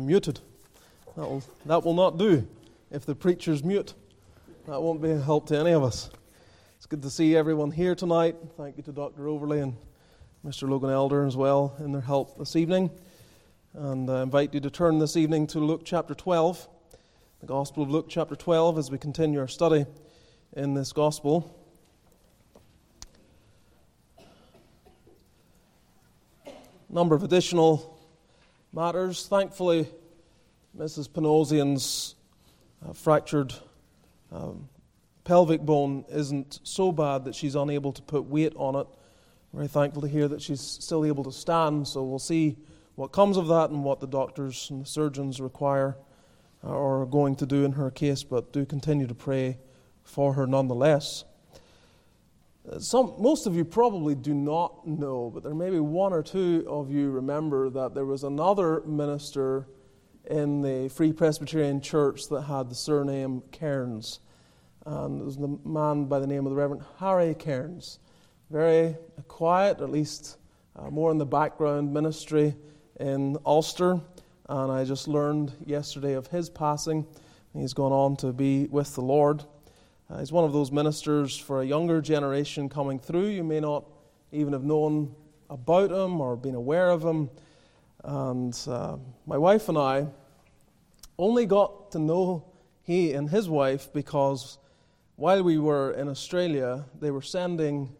I'm muted. That will, that will not do. If the preacher's mute, that won't be a help to any of us. It's good to see everyone here tonight. Thank you to Dr. Overley and Mr. Logan Elder as well in their help this evening. And I invite you to turn this evening to Luke chapter 12, the Gospel of Luke chapter 12, as we continue our study in this Gospel. number of additional matters. Thankfully, Mrs. Panosian's uh, fractured um, pelvic bone isn't so bad that she's unable to put weight on it. Very thankful to hear that she's still able to stand, so we'll see what comes of that and what the doctors and the surgeons require uh, or are going to do in her case, but do continue to pray for her nonetheless. Some, most of you probably do not know, but there may be one or two of you remember that there was another minister in the Free Presbyterian Church that had the surname Cairns. And it was the man by the name of the Reverend Harry Cairns. Very quiet, at least uh, more in the background ministry in Ulster. And I just learned yesterday of his passing. He's gone on to be with the Lord. Uh, he's one of those ministers for a younger generation coming through. You may not even have known about him or been aware of him. And uh, my wife and I only got to know he and his wife because while we were in Australia, they were sending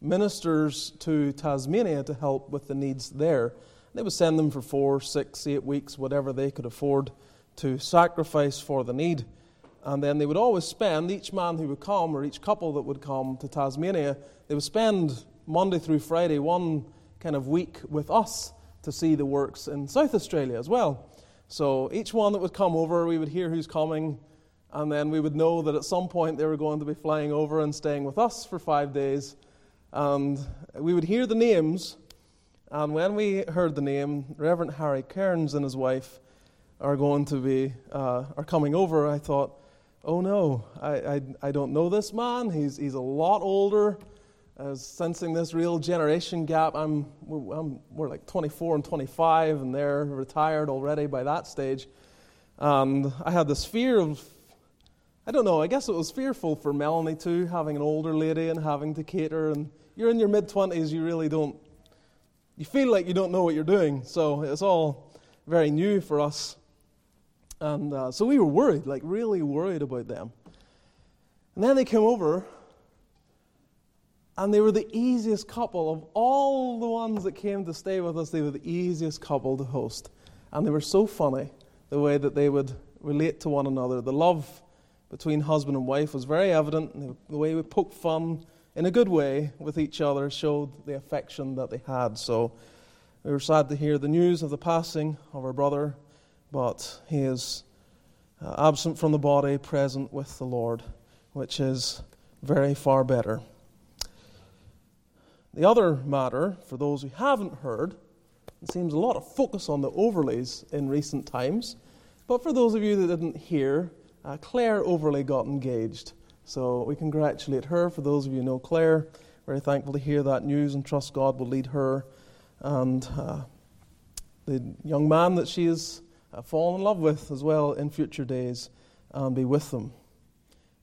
ministers to Tasmania to help with the needs there. They would send them for four, six, eight weeks, whatever they could afford to sacrifice for the need. And then they would always spend, each man who would come, or each couple that would come to Tasmania, they would spend Monday through Friday one kind of week with us to see the works in South Australia as well. So each one that would come over, we would hear who's coming, and then we would know that at some point they were going to be flying over and staying with us for five days. And we would hear the names, and when we heard the name, Reverend Harry Cairns and his wife are going to be uh, are coming over, I thought, oh no, I, I, I don't know this man. He's, he's a lot older. I was sensing this real generation gap. I'm, I'm, we're like 24 and 25, and they're retired already by that stage. And I had this fear of, I don't know, I guess it was fearful for Melanie too, having an older lady and having to cater. And you're in your mid 20s, you really don't, you feel like you don't know what you're doing. So it's all very new for us. And uh, so we were worried, like really worried about them. And then they came over, and they were the easiest couple of all the ones that came to stay with us. They were the easiest couple to host. And they were so funny, the way that they would relate to one another. The love between husband and wife was very evident. The way we poked fun in a good way with each other showed the affection that they had. So we were sad to hear the news of the passing of our brother but he is uh, absent from the body, present with the Lord, which is very far better. The other matter, for those who haven't heard, it seems a lot of focus on the Overleys in recent times. But for those of you that didn't hear, uh, Claire Overley got engaged. So we congratulate her. For those of you who know Claire, very thankful to hear that news and trust God will lead her and uh, the young man that she is Uh, fall in love with as well in future days and be with them.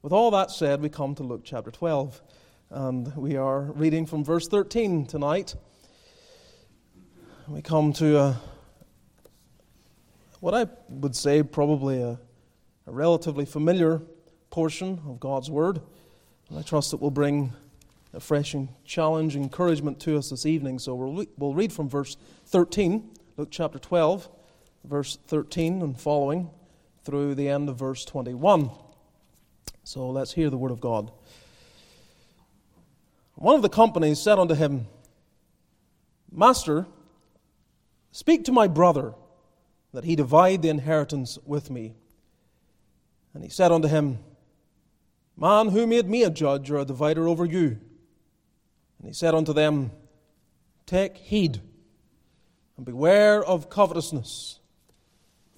With all that said, we come to Luke chapter 12, and we are reading from verse 13 tonight. We come to a, what I would say probably a, a relatively familiar portion of God's Word, and I trust it will bring a fresh and challenge, encouragement to us this evening. So we'll, we'll read from verse 13, Luke chapter 12 verse 13 and following through the end of verse 21. So let's hear the word of God. One of the companies said unto him, Master, speak to my brother that he divide the inheritance with me. And he said unto him, Man, who made me a judge or a divider over you? And he said unto them, Take heed and beware of covetousness.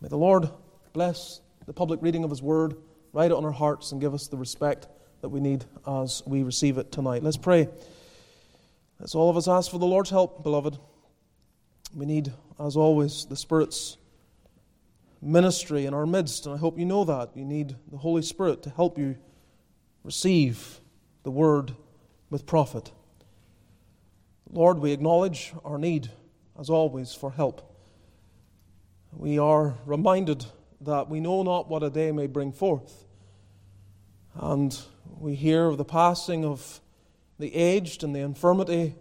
May the Lord bless the public reading of his word, write it on our hearts, and give us the respect that we need as we receive it tonight. Let's pray. Let's all of us ask for the Lord's help, beloved. We need, as always, the Spirit's ministry in our midst, and I hope you know that. You need the Holy Spirit to help you receive the word with profit. Lord, we acknowledge our need, as always, for help. We are reminded that we know not what a day may bring forth. And we hear of the passing of the aged and the infirmity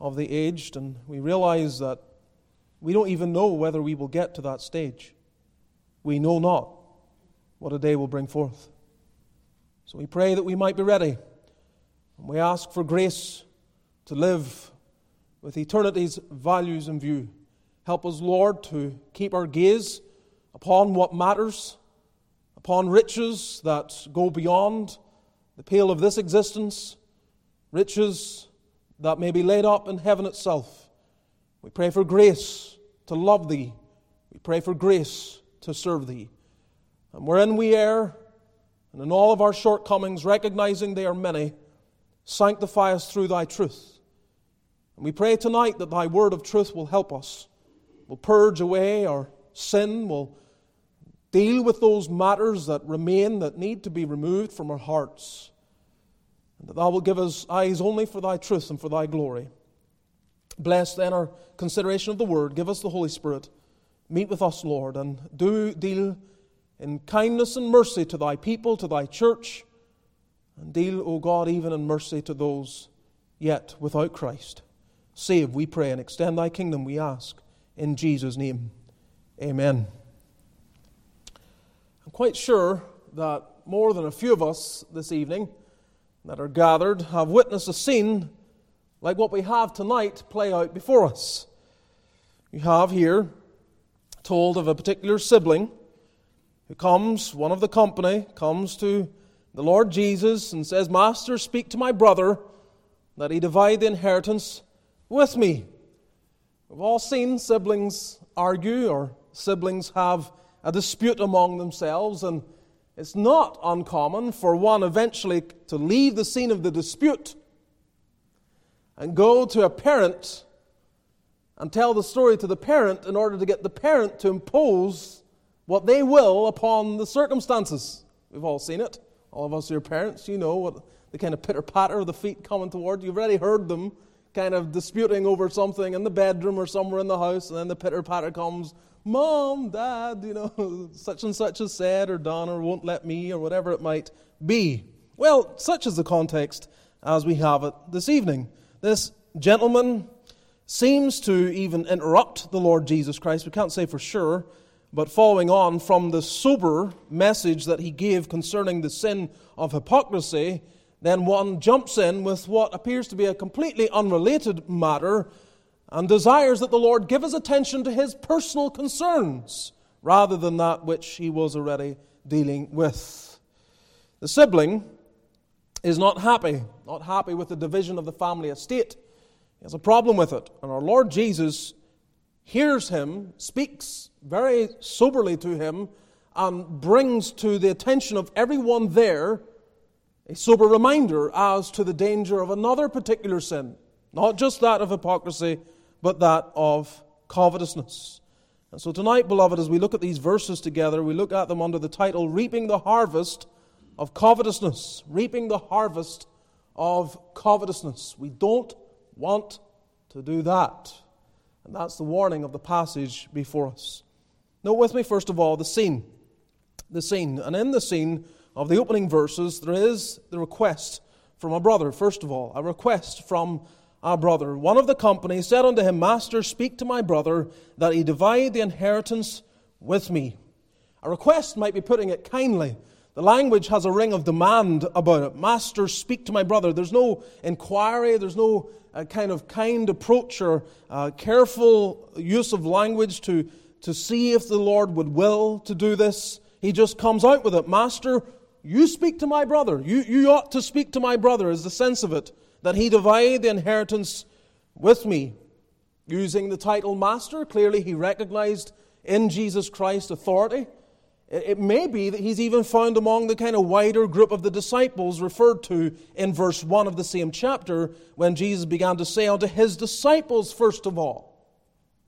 of the aged, and we realize that we don't even know whether we will get to that stage. We know not what a day will bring forth. So we pray that we might be ready. And we ask for grace to live with eternity's values in view. Help us, Lord, to keep our gaze upon what matters, upon riches that go beyond the pale of this existence, riches that may be laid up in heaven itself. We pray for grace to love Thee. We pray for grace to serve Thee. And wherein we err, and in all of our shortcomings, recognizing they are many, sanctify us through Thy truth. And we pray tonight that Thy word of truth will help us, will purge away our sin, will deal with those matters that remain that need to be removed from our hearts. And that Thou will give us eyes only for Thy truth and for Thy glory. Bless then our consideration of the word. Give us the Holy Spirit. Meet with us, Lord, and do deal in kindness and mercy to thy people, to thy church, and deal, O God, even in mercy to those yet without Christ. Save, we pray, and extend thy kingdom, we ask, in Jesus' name. Amen. I'm quite sure that more than a few of us this evening that are gathered have witnessed a scene like what we have tonight play out before us. You have here told of a particular sibling who comes, one of the company, comes to the Lord Jesus and says, Master, speak to my brother that he divide the inheritance with me. We've all seen siblings argue or siblings have a dispute among themselves, and it's not uncommon for one eventually to leave the scene of the dispute and go to a parent and tell the story to the parent in order to get the parent to impose what they will upon the circumstances. We've all seen it. All of us who are parents, you know what the kind of pitter patter of the feet coming toward you. You've already heard them kind of disputing over something in the bedroom or somewhere in the house, and then the pitter patter comes, Mom, Dad, you know, such and such has said or done or won't let me or whatever it might be. Well, such is the context as we have it this evening. This gentleman seems to even interrupt the Lord Jesus Christ. We can't say for sure, but following on from the sober message that he gave concerning the sin of hypocrisy, then one jumps in with what appears to be a completely unrelated matter and desires that the Lord give his attention to his personal concerns rather than that which he was already dealing with. The sibling is not happy, not happy with the division of the family estate. He has a problem with it. And our Lord Jesus hears him, speaks very soberly to him, and brings to the attention of everyone there a sober reminder as to the danger of another particular sin. Not just that of hypocrisy, but that of covetousness. And so tonight, beloved, as we look at these verses together, we look at them under the title Reaping the Harvest of covetousness, reaping the harvest of covetousness. We don't want to do that. And that's the warning of the passage before us. Note with me, first of all, the scene. The scene. And in the scene of the opening verses, there is the request from a brother, first of all, a request from a brother. One of the company said unto him, Master, speak to my brother that he divide the inheritance with me. A request might be putting it kindly. The language has a ring of demand about it. Master, speak to my brother. There's no inquiry, there's no uh, kind of kind approach or uh, careful use of language to, to see if the Lord would will to do this. He just comes out with it. Master, you speak to my brother. You, you ought to speak to my brother, is the sense of it, that he divide the inheritance with me. Using the title Master, clearly he recognized in Jesus Christ authority. It may be that he's even found among the kind of wider group of the disciples referred to in verse 1 of the same chapter when Jesus began to say unto his disciples, first of all.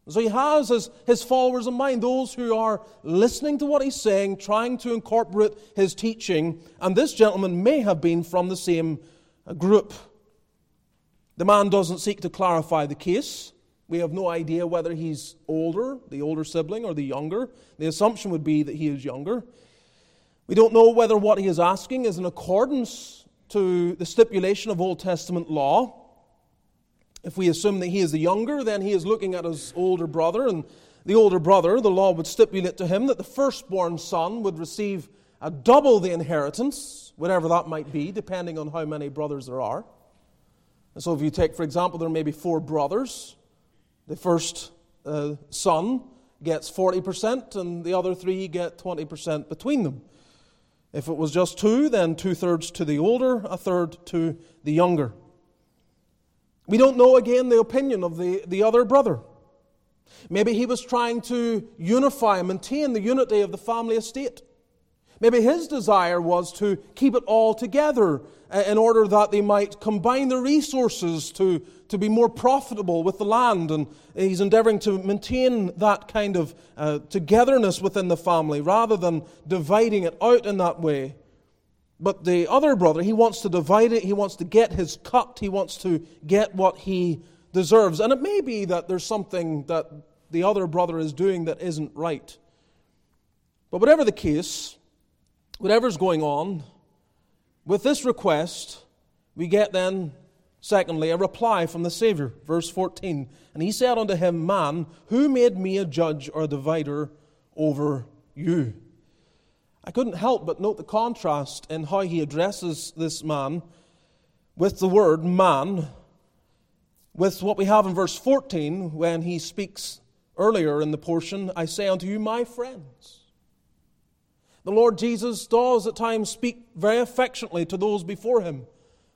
So he has his, his followers in mind, those who are listening to what he's saying, trying to incorporate his teaching, and this gentleman may have been from the same group. The man doesn't seek to clarify the case. We have no idea whether he's older, the older sibling, or the younger. The assumption would be that he is younger. We don't know whether what he is asking is in accordance to the stipulation of Old Testament law. If we assume that he is the younger, then he is looking at his older brother, and the older brother, the law would stipulate to him that the firstborn son would receive a double the inheritance, whatever that might be, depending on how many brothers there are. And so, if you take, for example, there may be four brothers, the first uh, son gets 40%, and the other three get 20% between them. If it was just two, then two thirds to the older, a third to the younger. We don't know again the opinion of the, the other brother. Maybe he was trying to unify and maintain the unity of the family estate. Maybe his desire was to keep it all together uh, in order that they might combine the resources to, to be more profitable with the land. And he's endeavoring to maintain that kind of uh, togetherness within the family rather than dividing it out in that way. But the other brother, he wants to divide it, he wants to get his cut, he wants to get what he deserves. And it may be that there's something that the other brother is doing that isn't right. But whatever the case, whatever's going on, with this request, we get then, secondly, a reply from the Savior. Verse 14. And he said unto him, Man, who made me a judge or a divider over you? I couldn't help but note the contrast in how he addresses this man with the word man, with what we have in verse 14 when he speaks earlier in the portion I say unto you, my friends. The Lord Jesus does at times speak very affectionately to those before him,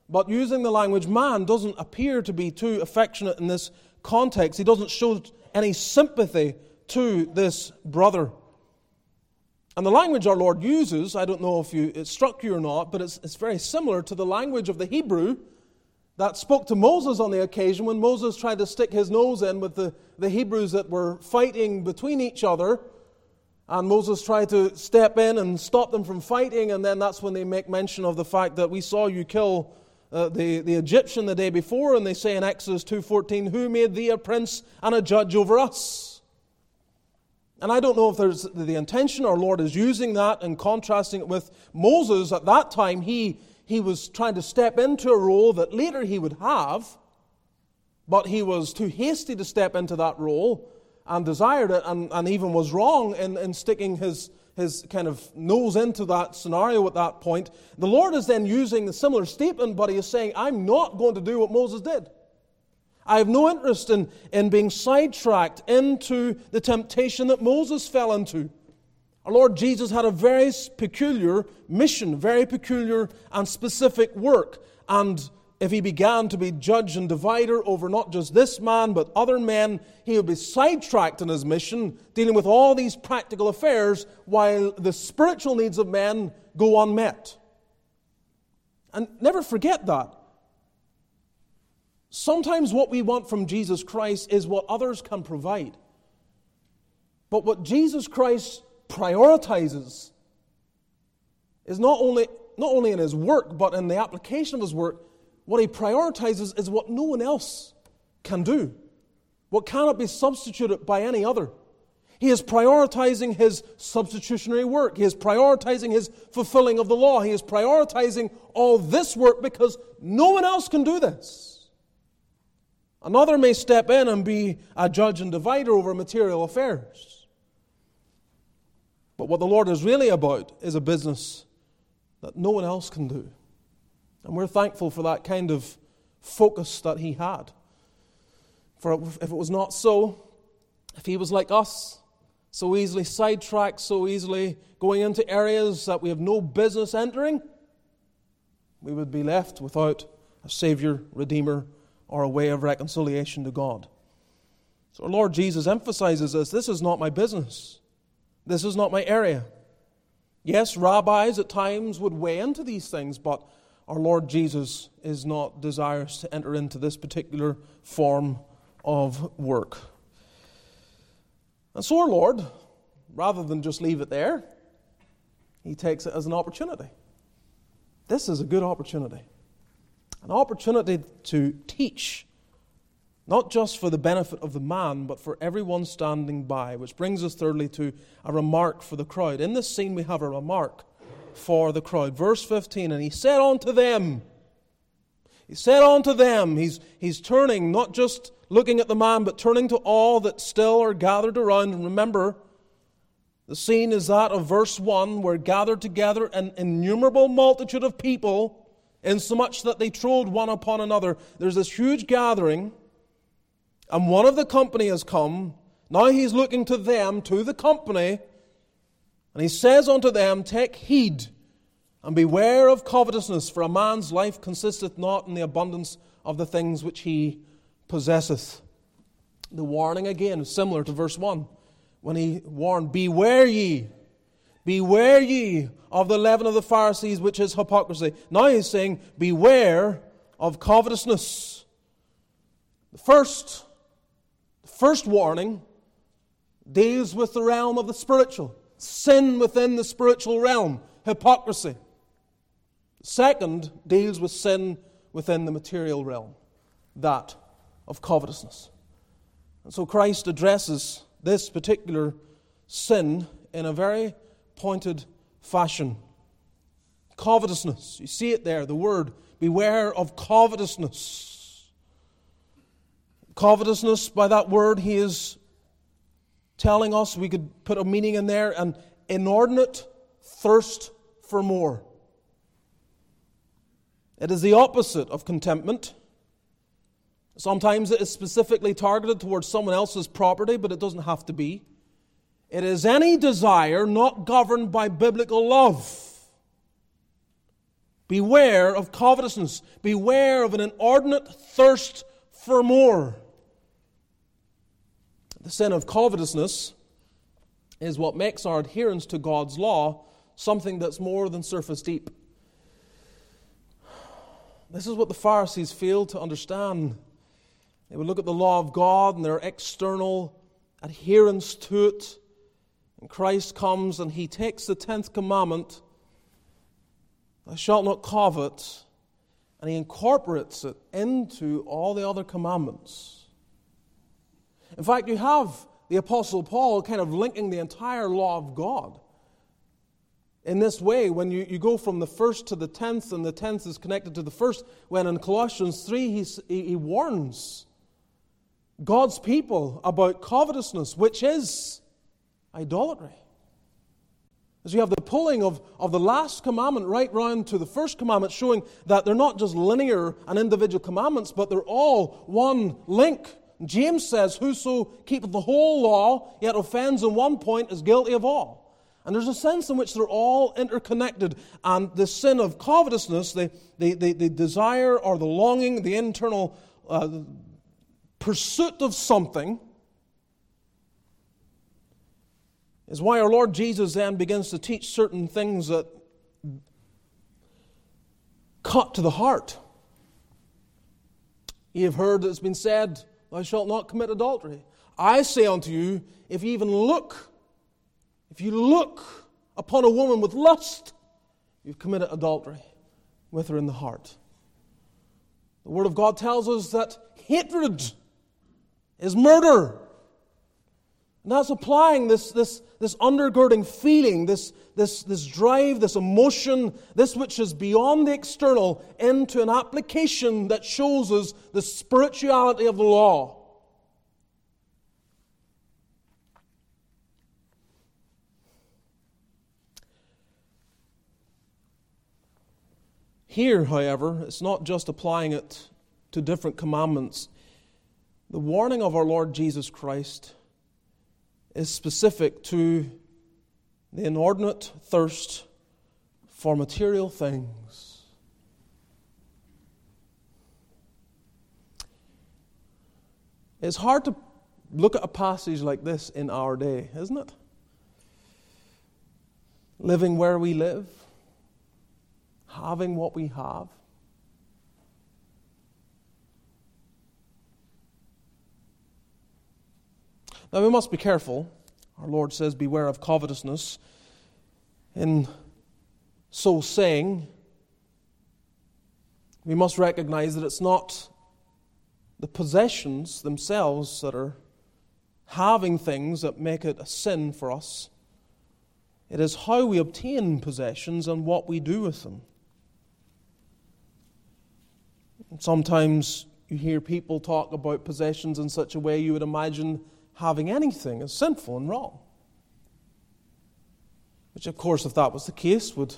but using the language man doesn't appear to be too affectionate in this context. He doesn't show any sympathy to this brother. And the language our Lord uses, I don't know if you, it struck you or not, but it's, it's very similar to the language of the Hebrew that spoke to Moses on the occasion when Moses tried to stick his nose in with the, the Hebrews that were fighting between each other and Moses tried to step in and stop them from fighting, and then that's when they make mention of the fact that we saw you kill uh, the, the Egyptian the day before, and they say in Exodus 2.14, Who made thee a prince and a judge over us? And I don't know if there's the intention our Lord is using that and contrasting it with Moses. At that time, he, he was trying to step into a role that later he would have, but he was too hasty to step into that role and desired it and, and even was wrong in, in sticking his, his kind of nose into that scenario at that point. The Lord is then using the similar statement, but he is saying, I'm not going to do what Moses did. I have no interest in, in being sidetracked into the temptation that Moses fell into. Our Lord Jesus had a very peculiar mission, very peculiar and specific work. And if he began to be judge and divider over not just this man, but other men, he would be sidetracked in his mission, dealing with all these practical affairs, while the spiritual needs of men go unmet. And never forget that. Sometimes what we want from Jesus Christ is what others can provide. But what Jesus Christ prioritizes is not only, not only in his work, but in the application of his work what he prioritizes is what no one else can do, what cannot be substituted by any other. He is prioritizing his substitutionary work. He is prioritizing his fulfilling of the law. He is prioritizing all this work because no one else can do this. Another may step in and be a judge and divider over material affairs. But what the Lord is really about is a business that no one else can do. And we're thankful for that kind of focus that he had. For if it was not so, if he was like us, so easily sidetracked, so easily going into areas that we have no business entering, we would be left without a Savior, Redeemer, or a way of reconciliation to God. So our Lord Jesus emphasizes this this is not my business, this is not my area. Yes, rabbis at times would weigh into these things, but our Lord Jesus is not desirous to enter into this particular form of work. And so our Lord, rather than just leave it there, he takes it as an opportunity. This is a good opportunity. An opportunity to teach, not just for the benefit of the man, but for everyone standing by. Which brings us, thirdly, to a remark for the crowd. In this scene, we have a remark for the crowd. Verse 15, and he said unto them, he said unto them, he's, he's turning, not just looking at the man, but turning to all that still are gathered around. And remember, the scene is that of verse 1, where gathered together an innumerable multitude of people, insomuch that they trod one upon another. There's this huge gathering, and one of the company has come. Now he's looking to them, to the company, and he says unto them, Take heed and beware of covetousness, for a man's life consisteth not in the abundance of the things which he possesseth. The warning again is similar to verse 1 when he warned, Beware ye, beware ye of the leaven of the Pharisees, which is hypocrisy. Now he's saying, Beware of covetousness. The first, the first warning deals with the realm of the spiritual sin within the spiritual realm, hypocrisy. Second deals with sin within the material realm, that of covetousness. And so Christ addresses this particular sin in a very pointed fashion. Covetousness. You see it there, the word. Beware of covetousness. Covetousness, by that word, he is telling us, we could put a meaning in there, an inordinate thirst for more. It is the opposite of contentment. Sometimes it is specifically targeted towards someone else's property, but it doesn't have to be. It is any desire not governed by biblical love. Beware of covetousness. Beware of an inordinate thirst for more. The sin of covetousness is what makes our adherence to God's law something that's more than surface deep. This is what the Pharisees failed to understand. They would look at the law of God and their external adherence to it. And Christ comes and he takes the tenth commandment, Thou shalt not covet, and he incorporates it into all the other commandments. In fact, you have the Apostle Paul kind of linking the entire law of God. In this way, when you, you go from the first to the tenth, and the tenth is connected to the first, when in Colossians 3 he, he warns God's people about covetousness, which is idolatry. As you have the pulling of, of the last commandment right round to the first commandment, showing that they're not just linear and individual commandments, but they're all one link. James says, Whoso keepeth the whole law, yet offends in one point, is guilty of all. And there's a sense in which they're all interconnected. And the sin of covetousness, the, the, the, the desire or the longing, the internal uh, pursuit of something, is why our Lord Jesus then begins to teach certain things that cut to the heart. Ye have heard that it's been said, Thou shalt not commit adultery. I say unto you, if you even look, if you look upon a woman with lust, you've committed adultery with her in the heart. The Word of God tells us that hatred is murder. And that's applying this, this, this undergirding feeling, this, this, this drive, this emotion, this which is beyond the external, into an application that shows us the spirituality of the law. Here, however, it's not just applying it to different commandments. The warning of our Lord Jesus Christ is specific to the inordinate thirst for material things. It's hard to look at a passage like this in our day, isn't it? Living where we live having what we have. Now we must be careful. Our Lord says, Beware of covetousness. In so saying, we must recognize that it's not the possessions themselves that are having things that make it a sin for us. It is how we obtain possessions and what we do with them. Sometimes you hear people talk about possessions in such a way you would imagine having anything is sinful and wrong. Which, of course, if that was the case, would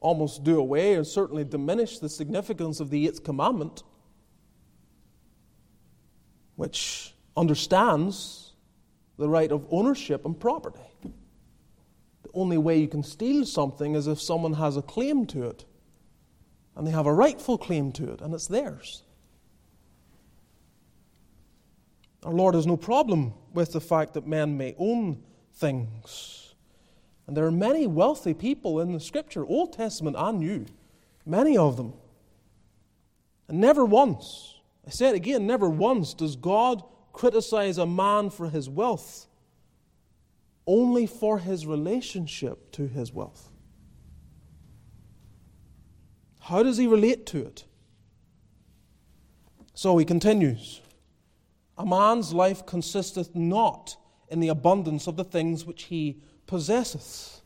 almost do away and certainly diminish the significance of the eighth commandment, which understands the right of ownership and property. The only way you can steal something is if someone has a claim to it and they have a rightful claim to it, and it's theirs. Our Lord has no problem with the fact that men may own things. And there are many wealthy people in the Scripture, Old Testament and New, many of them. And never once, I say it again, never once does God criticize a man for his wealth, only for his relationship to his wealth. How does he relate to it? So he continues A man's life consisteth not in the abundance of the things which he possesseth.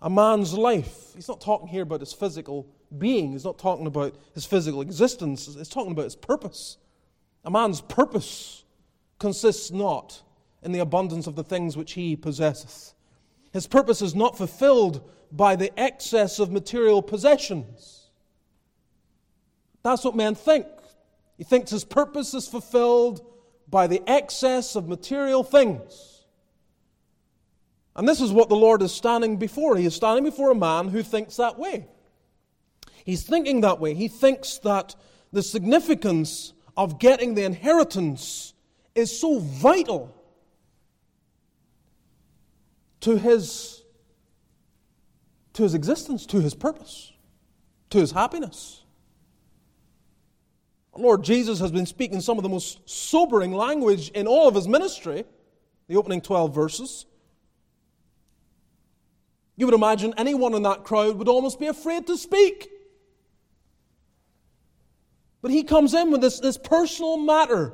A man's life, he's not talking here about his physical being, he's not talking about his physical existence, he's talking about his purpose. A man's purpose consists not in the abundance of the things which he possesseth. His purpose is not fulfilled by the excess of material possessions. That's what men think. He thinks his purpose is fulfilled by the excess of material things. And this is what the Lord is standing before. He is standing before a man who thinks that way. He's thinking that way. He thinks that the significance of getting the inheritance is so vital to his to his existence, to his purpose, to his happiness. Lord Jesus has been speaking some of the most sobering language in all of his ministry, the opening 12 verses. You would imagine anyone in that crowd would almost be afraid to speak. But he comes in with this, this personal matter.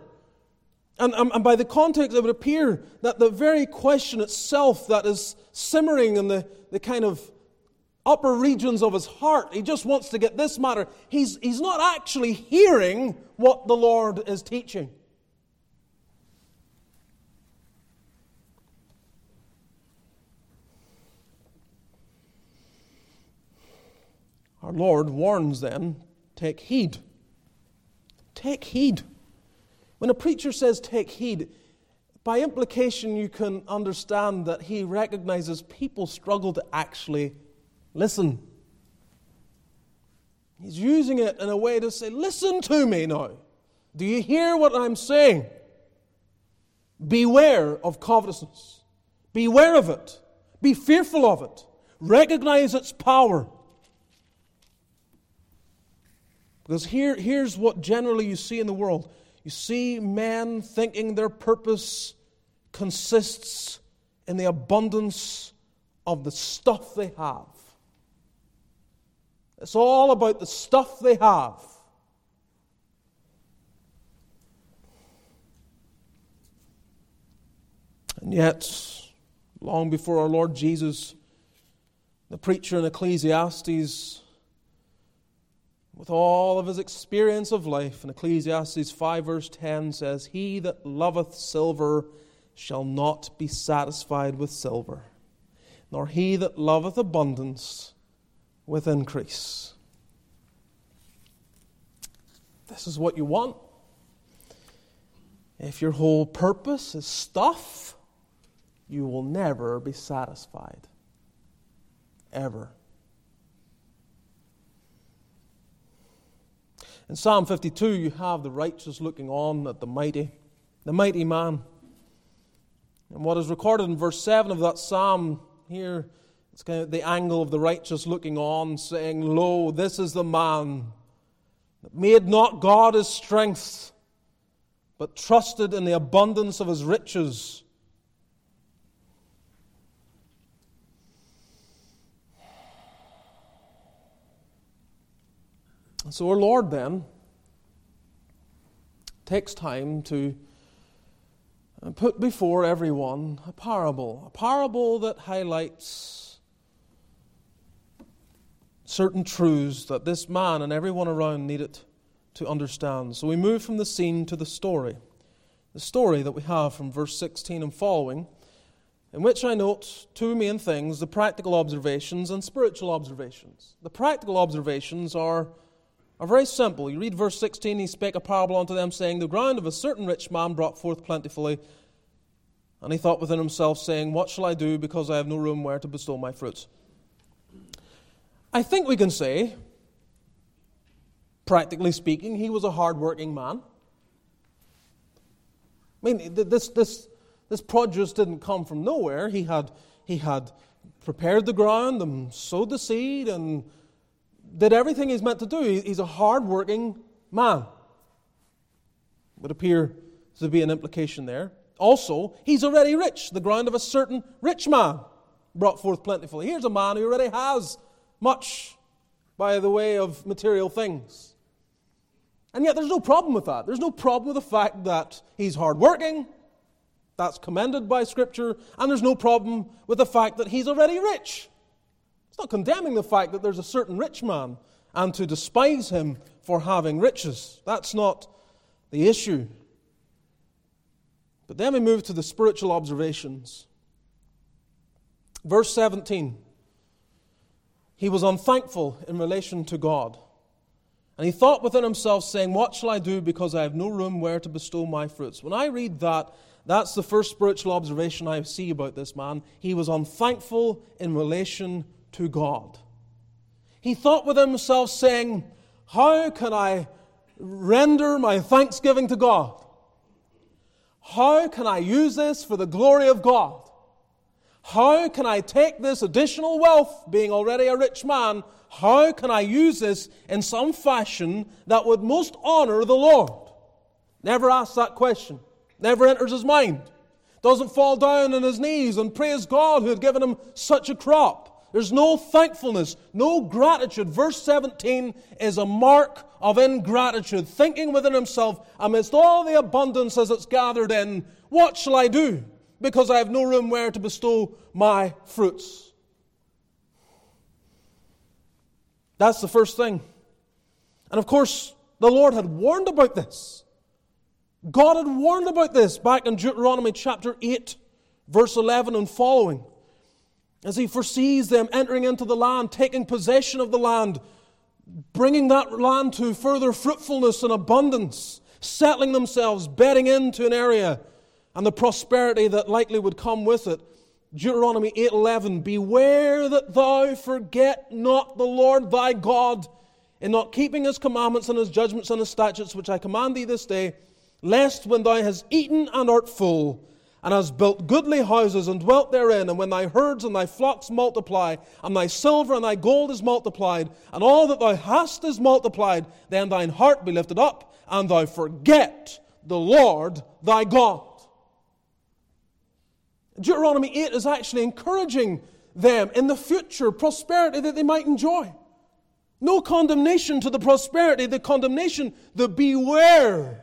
And, and, and by the context, it would appear that the very question itself that is simmering in the, the kind of upper regions of his heart. He just wants to get this matter. He's, he's not actually hearing what the Lord is teaching. Our Lord warns then take heed. Take heed. When a preacher says take heed, by implication, you can understand that he recognizes people struggle to actually Listen. He's using it in a way to say, Listen to me now. Do you hear what I'm saying? Beware of covetousness. Beware of it. Be fearful of it. Recognize its power. Because here, here's what generally you see in the world you see men thinking their purpose consists in the abundance of the stuff they have. It's all about the stuff they have. And yet, long before our Lord Jesus, the preacher in Ecclesiastes, with all of his experience of life, in Ecclesiastes 5, verse 10 says, He that loveth silver shall not be satisfied with silver, nor he that loveth abundance with increase. This is what you want. If your whole purpose is stuff, you will never be satisfied. Ever. In Psalm 52, you have the righteous looking on at the mighty, the mighty man. And what is recorded in verse 7 of that psalm here, it's kind of the angle of the righteous looking on, saying, Lo, this is the man that made not God his strength, but trusted in the abundance of his riches. So, our Lord then takes time to uh, put before everyone a parable, a parable that highlights certain truths that this man and everyone around needed to understand. So we move from the scene to the story. The story that we have from verse 16 and following, in which I note two main things the practical observations and spiritual observations. The practical observations are, are very simple. You read verse 16, he spake a parable unto them, saying, The ground of a certain rich man brought forth plentifully. And he thought within himself, saying, What shall I do, because I have no room where to bestow my fruits? I think we can say Practically speaking, he was a hard-working man. I mean, this, this, this produce didn't come from nowhere. He had, he had prepared the ground and sowed the seed and did everything he's meant to do. He's a hard-working man. Would appear to be an implication there. Also, he's already rich. The ground of a certain rich man brought forth plentifully. Here's a man who already has much by the way of material things. And yet there's no problem with that. There's no problem with the fact that he's hardworking. That's commended by Scripture. And there's no problem with the fact that he's already rich. It's not condemning the fact that there's a certain rich man and to despise him for having riches. That's not the issue. But then we move to the spiritual observations. Verse 17 He was unthankful in relation to God. And he thought within himself, saying, What shall I do because I have no room where to bestow my fruits? When I read that, that's the first spiritual observation I see about this man. He was unthankful in relation to God. He thought within himself, saying, How can I render my thanksgiving to God? How can I use this for the glory of God? How can I take this additional wealth, being already a rich man, how can I use this in some fashion that would most honor the Lord? Never asks that question. Never enters his mind. Doesn't fall down on his knees and praise God who had given him such a crop. There's no thankfulness, no gratitude. Verse 17 is a mark of ingratitude, thinking within himself, amidst all the abundance as it's gathered in, what shall I do? Because I have no room where to bestow my fruits. That's the first thing. And of course, the Lord had warned about this. God had warned about this back in Deuteronomy chapter 8, verse 11 and following. As he foresees them entering into the land, taking possession of the land, bringing that land to further fruitfulness and abundance, settling themselves, bedding into an area, and the prosperity that likely would come with it. Deuteronomy 8:11 Beware that thou forget not the Lord thy God in not keeping his commandments and his judgments and his statutes which I command thee this day lest when thou hast eaten and art full and hast built goodly houses and dwelt therein and when thy herds and thy flocks multiply and thy silver and thy gold is multiplied and all that thou hast is multiplied then thine heart be lifted up and thou forget the Lord thy God Deuteronomy 8 is actually encouraging them in the future prosperity that they might enjoy. No condemnation to the prosperity, the condemnation, the beware,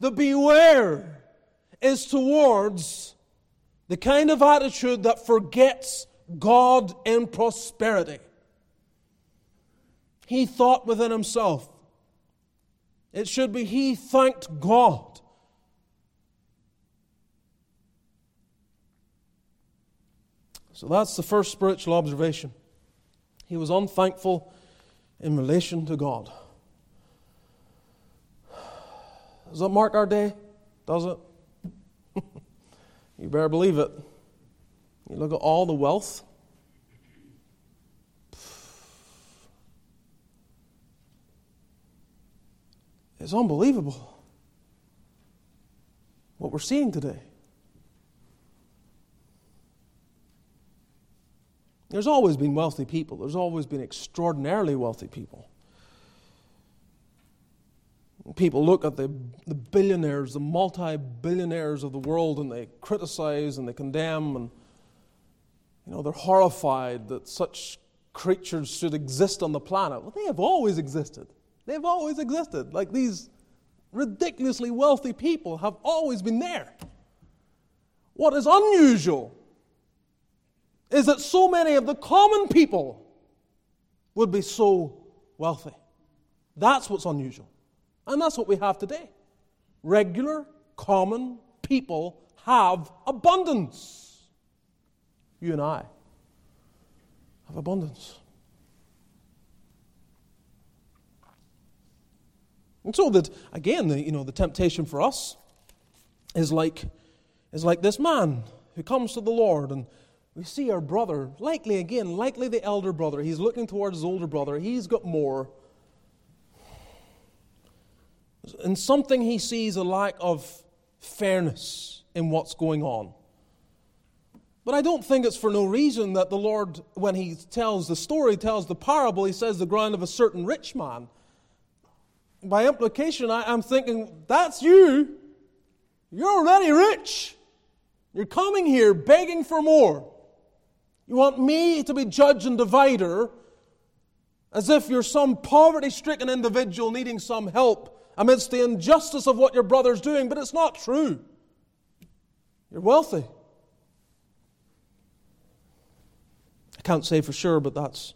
the beware is towards The kind of attitude that forgets God in prosperity. He thought within himself, it should be he thanked God. So that's the first spiritual observation. He was unthankful in relation to God. Does that mark our day? Does it? you better believe it. You look at all the wealth. It's unbelievable what we're seeing today. There's always been wealthy people, there's always been extraordinarily wealthy people. People look at the, the billionaires, the multi billionaires of the world, and they criticize and they condemn, and you know, they're horrified that such creatures should exist on the planet. Well, they have always existed. They've always existed. Like these ridiculously wealthy people have always been there. What is unusual is that so many of the common people would be so wealthy. That's what's unusual. And that's what we have today. Regular, common people have abundance. You and I have abundance. And so that again, the, you know, the temptation for us is like is like this man who comes to the Lord and we see our brother, likely again, likely the elder brother. He's looking towards his older brother. He's got more. And something he sees a lack of fairness in what's going on. But I don't think it's for no reason that the Lord, when he tells the story, tells the parable, he says the ground of a certain rich man by implication, I, am thinking, that's you. You're already rich. You're coming here begging for more. You want me to be judge and divider as if you're some poverty stricken individual needing some help amidst the injustice of what your brother's doing, but it's not true. You're wealthy. I can't say for sure, but that's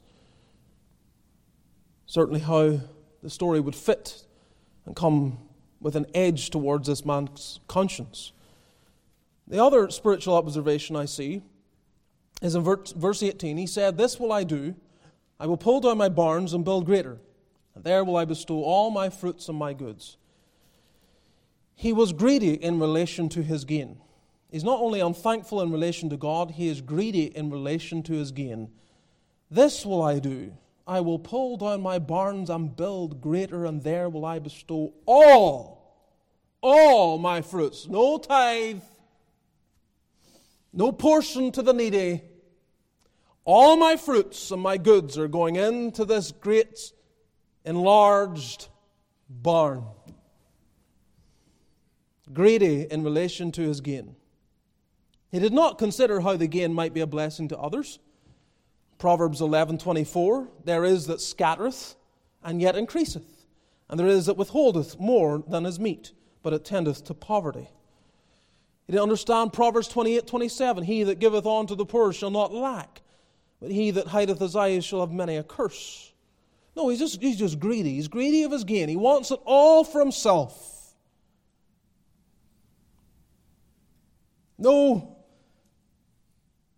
certainly how the story would fit and come with an edge towards this man's conscience. The other spiritual observation I see is in verse 18. He said, This will I do. I will pull down my barns and build greater, and there will I bestow all my fruits and my goods. He was greedy in relation to his gain. He's not only unthankful in relation to God, he is greedy in relation to his gain. This will I do. I will pull down my barns and build greater, and there will I bestow all, all my fruits. No tithe, no portion to the needy. All my fruits and my goods are going into this great, enlarged barn. Greedy in relation to his gain. He did not consider how the gain might be a blessing to others. Proverbs 11:24 There is that scattereth and yet increaseth, and there is that withholdeth more than is meet, but it tendeth to poverty. You didn't understand Proverbs 28:27 He that giveth unto the poor shall not lack, but he that hideth his eyes shall have many a curse. No, he's just, he's just greedy. He's greedy of his gain. He wants it all for himself. No,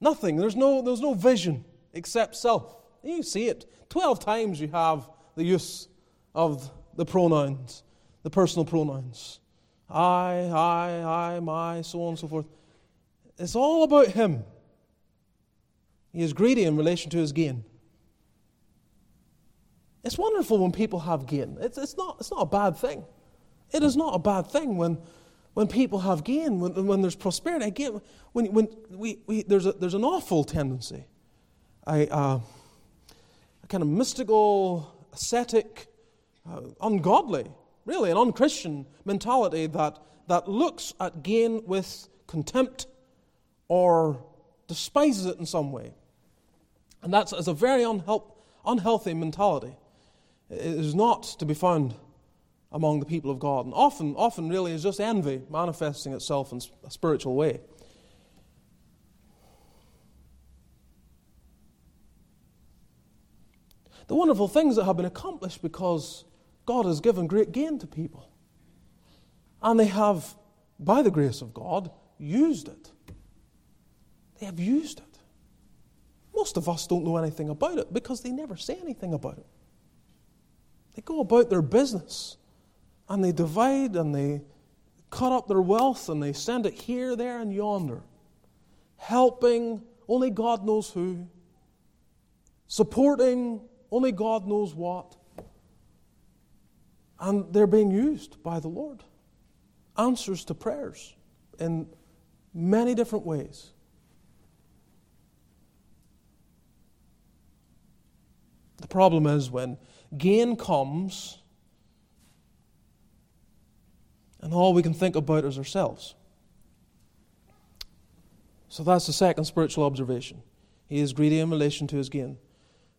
nothing. There's no, there's no vision except self. You see it. Twelve times you have the use of the pronouns, the personal pronouns. I, I, I, my, so on and so forth. It's all about him. He is greedy in relation to his gain. It's wonderful when people have gain. It's, it's, not, it's not a bad thing. It is not a bad thing when, when people have gain, when, when there's prosperity. Again, when, when we, we, there's, a, there's an awful tendency a, uh, a kind of mystical, ascetic, uh, ungodly, really an unchristian mentality that, that looks at gain with contempt or despises it in some way. And that's, that's a very unhelp, unhealthy mentality. It is not to be found among the people of God. And often, often really is just envy manifesting itself in a spiritual way. The wonderful things that have been accomplished because God has given great gain to people. And they have, by the grace of God, used it. They have used it. Most of us don't know anything about it because they never say anything about it. They go about their business and they divide and they cut up their wealth and they send it here, there, and yonder, helping only God knows who, supporting only God knows what. And they're being used by the Lord. Answers to prayers in many different ways. The problem is when gain comes and all we can think about is ourselves. So that's the second spiritual observation. He is greedy in relation to his gain.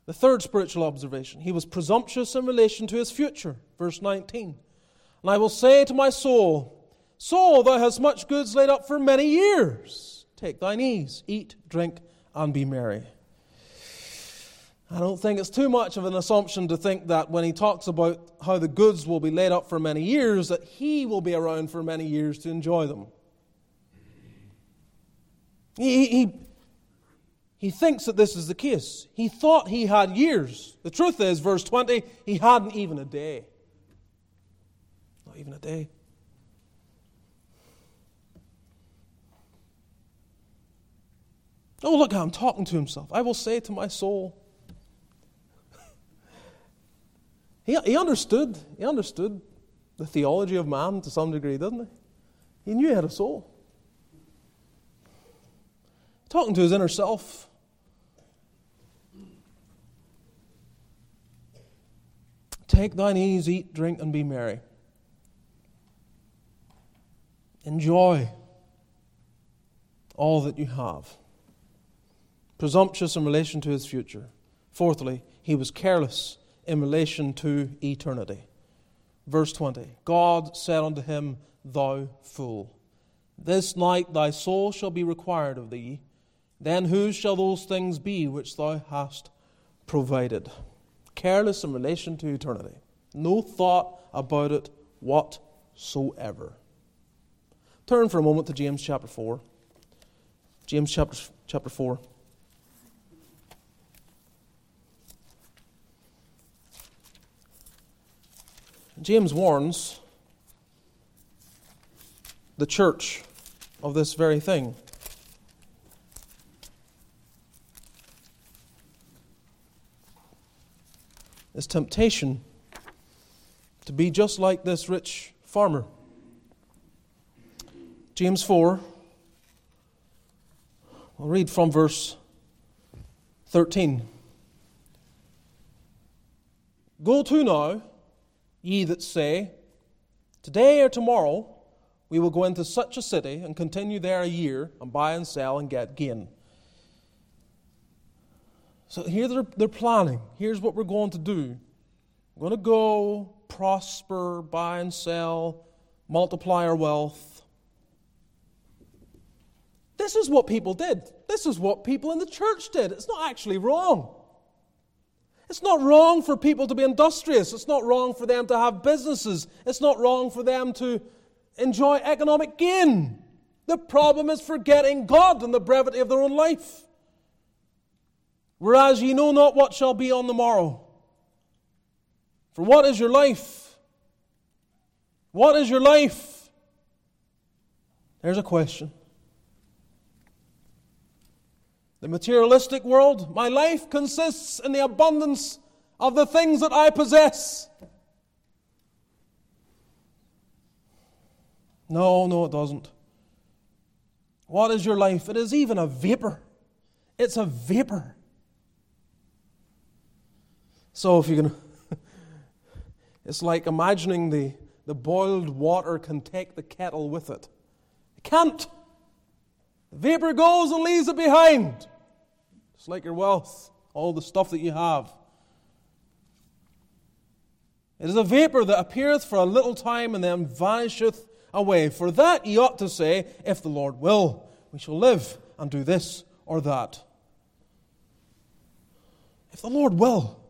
The third spiritual observation, he was presumptuous in relation to his future. Verse 19. And I will say to my soul, Soul, thou hast much goods laid up for many years. Take thine ease, eat, drink, and be merry. I don't think it's too much of an assumption to think that when he talks about how the goods will be laid up for many years, that he will be around for many years to enjoy them. He, he, he thinks that this is the case. He thought he had years. The truth is, verse 20, he hadn't even a day. Not even a day. Oh, look how I'm talking to himself. I will say to my soul, he, he understood. He understood the theology of man to some degree, didn't he? He knew he had a soul. Talking to his inner self. Take thine ease, eat, drink, and be merry. Enjoy all that you have. Presumptuous in relation to his future. Fourthly, he was careless in relation to eternity. Verse 20 God said unto him, Thou fool, this night thy soul shall be required of thee. Then whose shall those things be which thou hast provided? Careless in relation to eternity. No thought about it whatsoever. Turn for a moment to James chapter 4. James chapter, chapter 4. James warns the church of this very thing. This temptation to be just like this rich farmer. James 4, I'll read from verse 13. Go to now ye that say, Today or tomorrow we will go into such a city and continue there a year and buy and sell and get gain. So here they're, they're planning. Here's what we're going to do. We're going to go, prosper, buy and sell, multiply our wealth. This is what people did. This is what people in the church did. It's not actually wrong. It's not wrong for people to be industrious. It's not wrong for them to have businesses. It's not wrong for them to enjoy economic gain. The problem is forgetting God and the brevity of their own life. Whereas ye know not what shall be on the morrow. For what is your life? What is your life? There's a question. The materialistic world, my life consists in the abundance of the things that I possess. No, no, it doesn't. What is your life? It is even a vapor. It's a vapor. So if you can, it's like imagining the, the boiled water can take the kettle with it. It can't. Vapor goes and leaves it behind. It's like your wealth, all the stuff that you have. It is a vapor that appeareth for a little time and then vanisheth away. For that ye ought to say, If the Lord will, we shall live and do this or that. If the Lord will.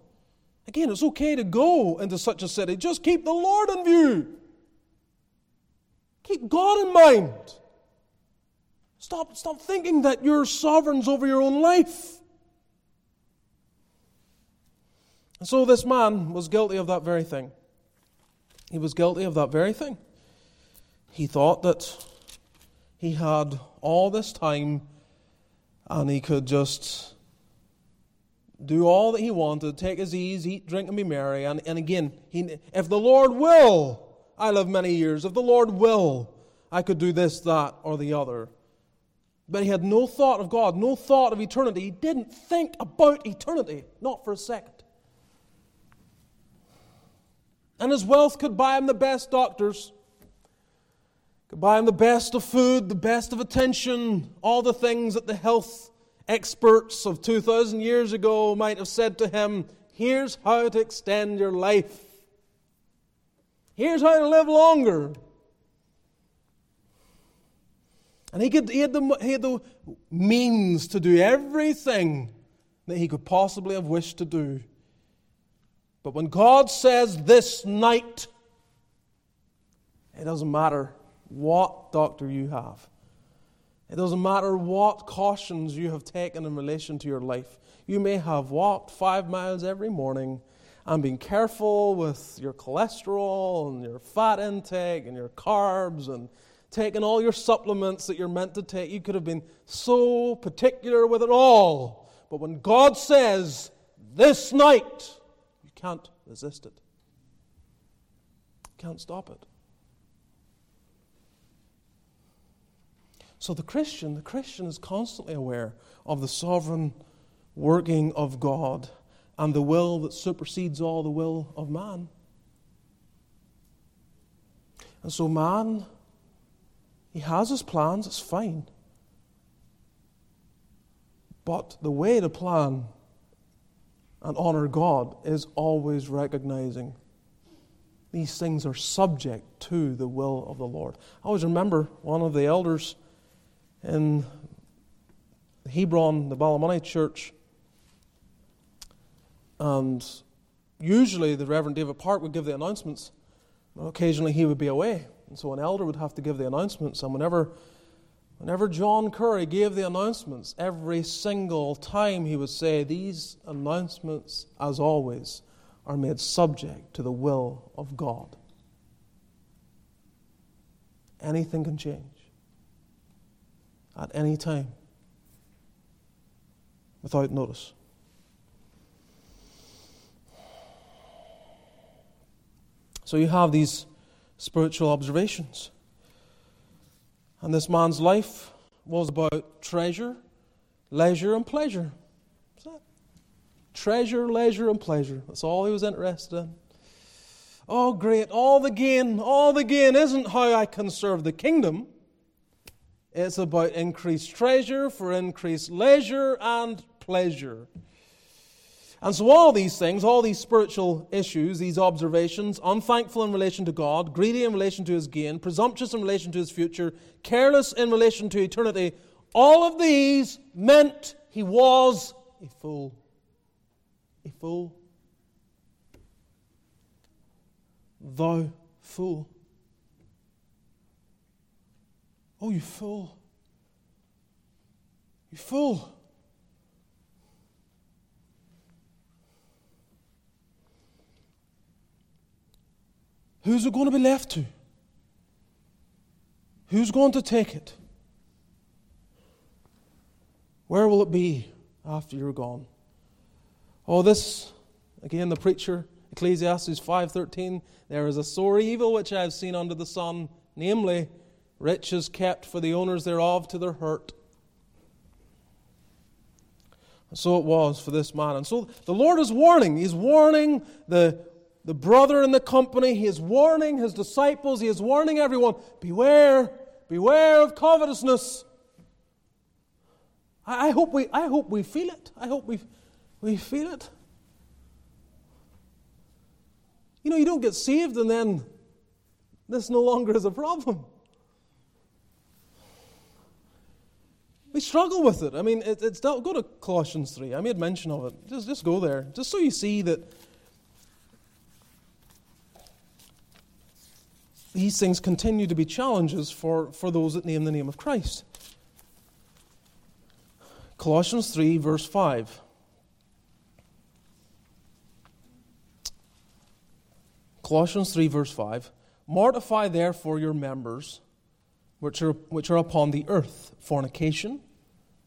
Again, it's okay to go into such a city. Just keep the Lord in view. Keep God in mind. Stop, stop thinking that you're sovereigns over your own life. And so this man was guilty of that very thing. He was guilty of that very thing. He thought that he had all this time and he could just do all that he wanted, take his ease, eat, drink, and be merry. And, and again, he, if the Lord will, I live many years. If the Lord will, I could do this, that, or the other. But he had no thought of God, no thought of eternity. He didn't think about eternity, not for a second. And his wealth could buy him the best doctors, could buy him the best of food, the best of attention, all the things that the health experts of 2,000 years ago might have said to him here's how to extend your life, here's how to live longer. And he, could, he, had the, he had the means to do everything that he could possibly have wished to do. But when God says this night, it doesn't matter what doctor you have. It doesn't matter what cautions you have taken in relation to your life. You may have walked five miles every morning and been careful with your cholesterol and your fat intake and your carbs and taken all your supplements that you're meant to take. You could have been so particular with it all. But when God says, this night, you can't resist it. You can't stop it. So the Christian, the Christian is constantly aware of the sovereign working of God and the will that supersedes all the will of man. And so man, he has his plans, it's fine. But the way to plan and honor God is always recognizing these things are subject to the will of the Lord. I always remember one of the elders in Hebron, the Ballymoney church. And usually the Reverend David Park would give the announcements. Occasionally he would be away. And so an elder would have to give the announcements. And whenever, whenever John Curry gave the announcements, every single time he would say, These announcements, as always, are made subject to the will of God. Anything can change at any time without notice. So you have these spiritual observations. And this man's life was about treasure, leisure, and pleasure. Treasure, leisure, and pleasure. That's all he was interested in. Oh, great. All the gain, all the gain isn't how I can serve the kingdom. It's about increased treasure for increased leisure and pleasure. And so, all these things, all these spiritual issues, these observations, unthankful in relation to God, greedy in relation to his gain, presumptuous in relation to his future, careless in relation to eternity, all of these meant he was a fool. A fool. Thou fool. Oh, you fool. You fool. Who's it going to be left to? Who's going to take it? Where will it be after you're gone? Oh, this again, the preacher, Ecclesiastes 5:13. There is a sore evil which I have seen under the sun, namely riches kept for the owners thereof to their hurt. And so it was for this man. And so the Lord is warning. He's warning the, the brother in the company. He is warning his disciples. He is warning everyone beware, beware of covetousness. I, I hope, we, I hope we feel it. I hope we, we feel it. You know, you don't get saved and then this no longer is a problem. We struggle with it. I mean, it, it's go to Colossians 3. I made mention of it. Just, just go there, just so you see that these things continue to be challenges for, for those that name the name of Christ. Colossians 3, verse 5. Colossians 3, verse 5. Mortify therefore your members which are, which are upon the earth fornication,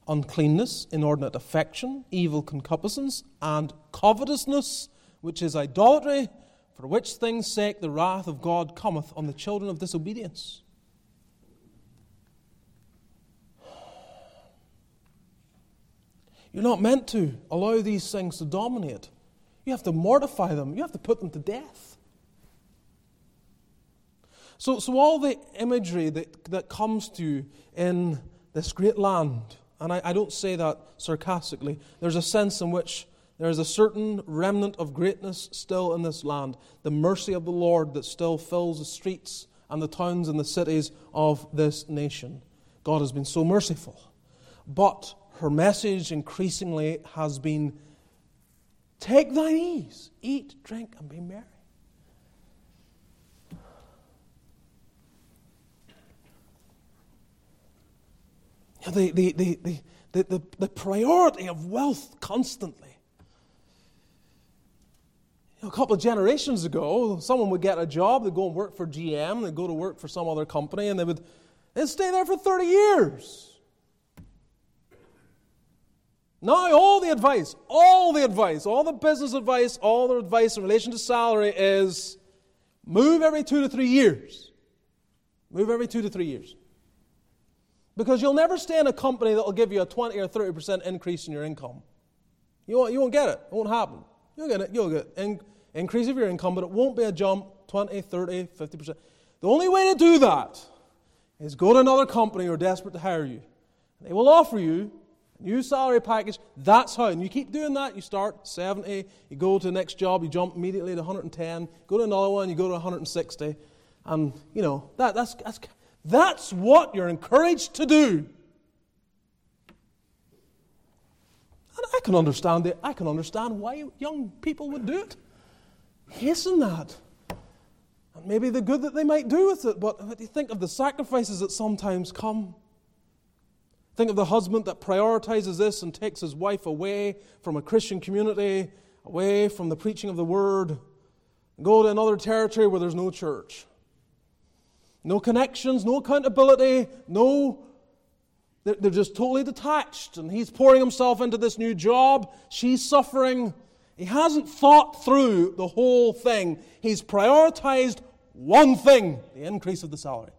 uncleanness, inordinate affection, evil concupiscence, and covetousness, which is idolatry, for which things' sake the wrath of God cometh on the children of disobedience. You're not meant to allow these things to dominate. You have to mortify them, you have to put them to death. So, so all the imagery that, that comes to you in this great land, and I, I don't say that sarcastically, there's a sense in which there is a certain remnant of greatness still in this land. The mercy of the Lord that still fills the streets and the towns and the cities of this nation. God has been so merciful. But her message increasingly has been take thine ease, eat, drink, and be merry. the, the, the, the, the, the priority of wealth constantly. A couple of generations ago, someone would get a job, they'd go and work for GM, they'd go to work for some other company, and they would they'd stay there for 30 years. Now, all the advice, all the advice, all the business advice, all the advice in relation to salary is move every two to three years. Move every two to three years. Because you'll never stay in a company that will give you a 20 or 30% increase in your income. You won't, you won't get it. It won't happen. You'll get it. You'll get in, increase of your income, but it won't be a jump 20, 30, 50%. The only way to do that is go to another company who are desperate to hire you. They will offer you a new salary package. That's how. And you keep doing that. You start 70, you go to the next job, you jump immediately to 110, go to another one, you go to 160. And, you know, that, that's, that's that's what you're encouraged to do. And I can understand it. I can understand why young people would do it. Hasten that. And maybe the good that they might do with it, but you think of the sacrifices that sometimes come. Think of the husband that prioritizes this and takes his wife away from a Christian community, away from the preaching of the word, go to another territory where there's no church. No connections, no accountability, no. They're, just totally detached. And he's pouring himself into this new job. She's suffering. He hasn't thought through the whole thing. He's prioritized one thing the increase of the salary.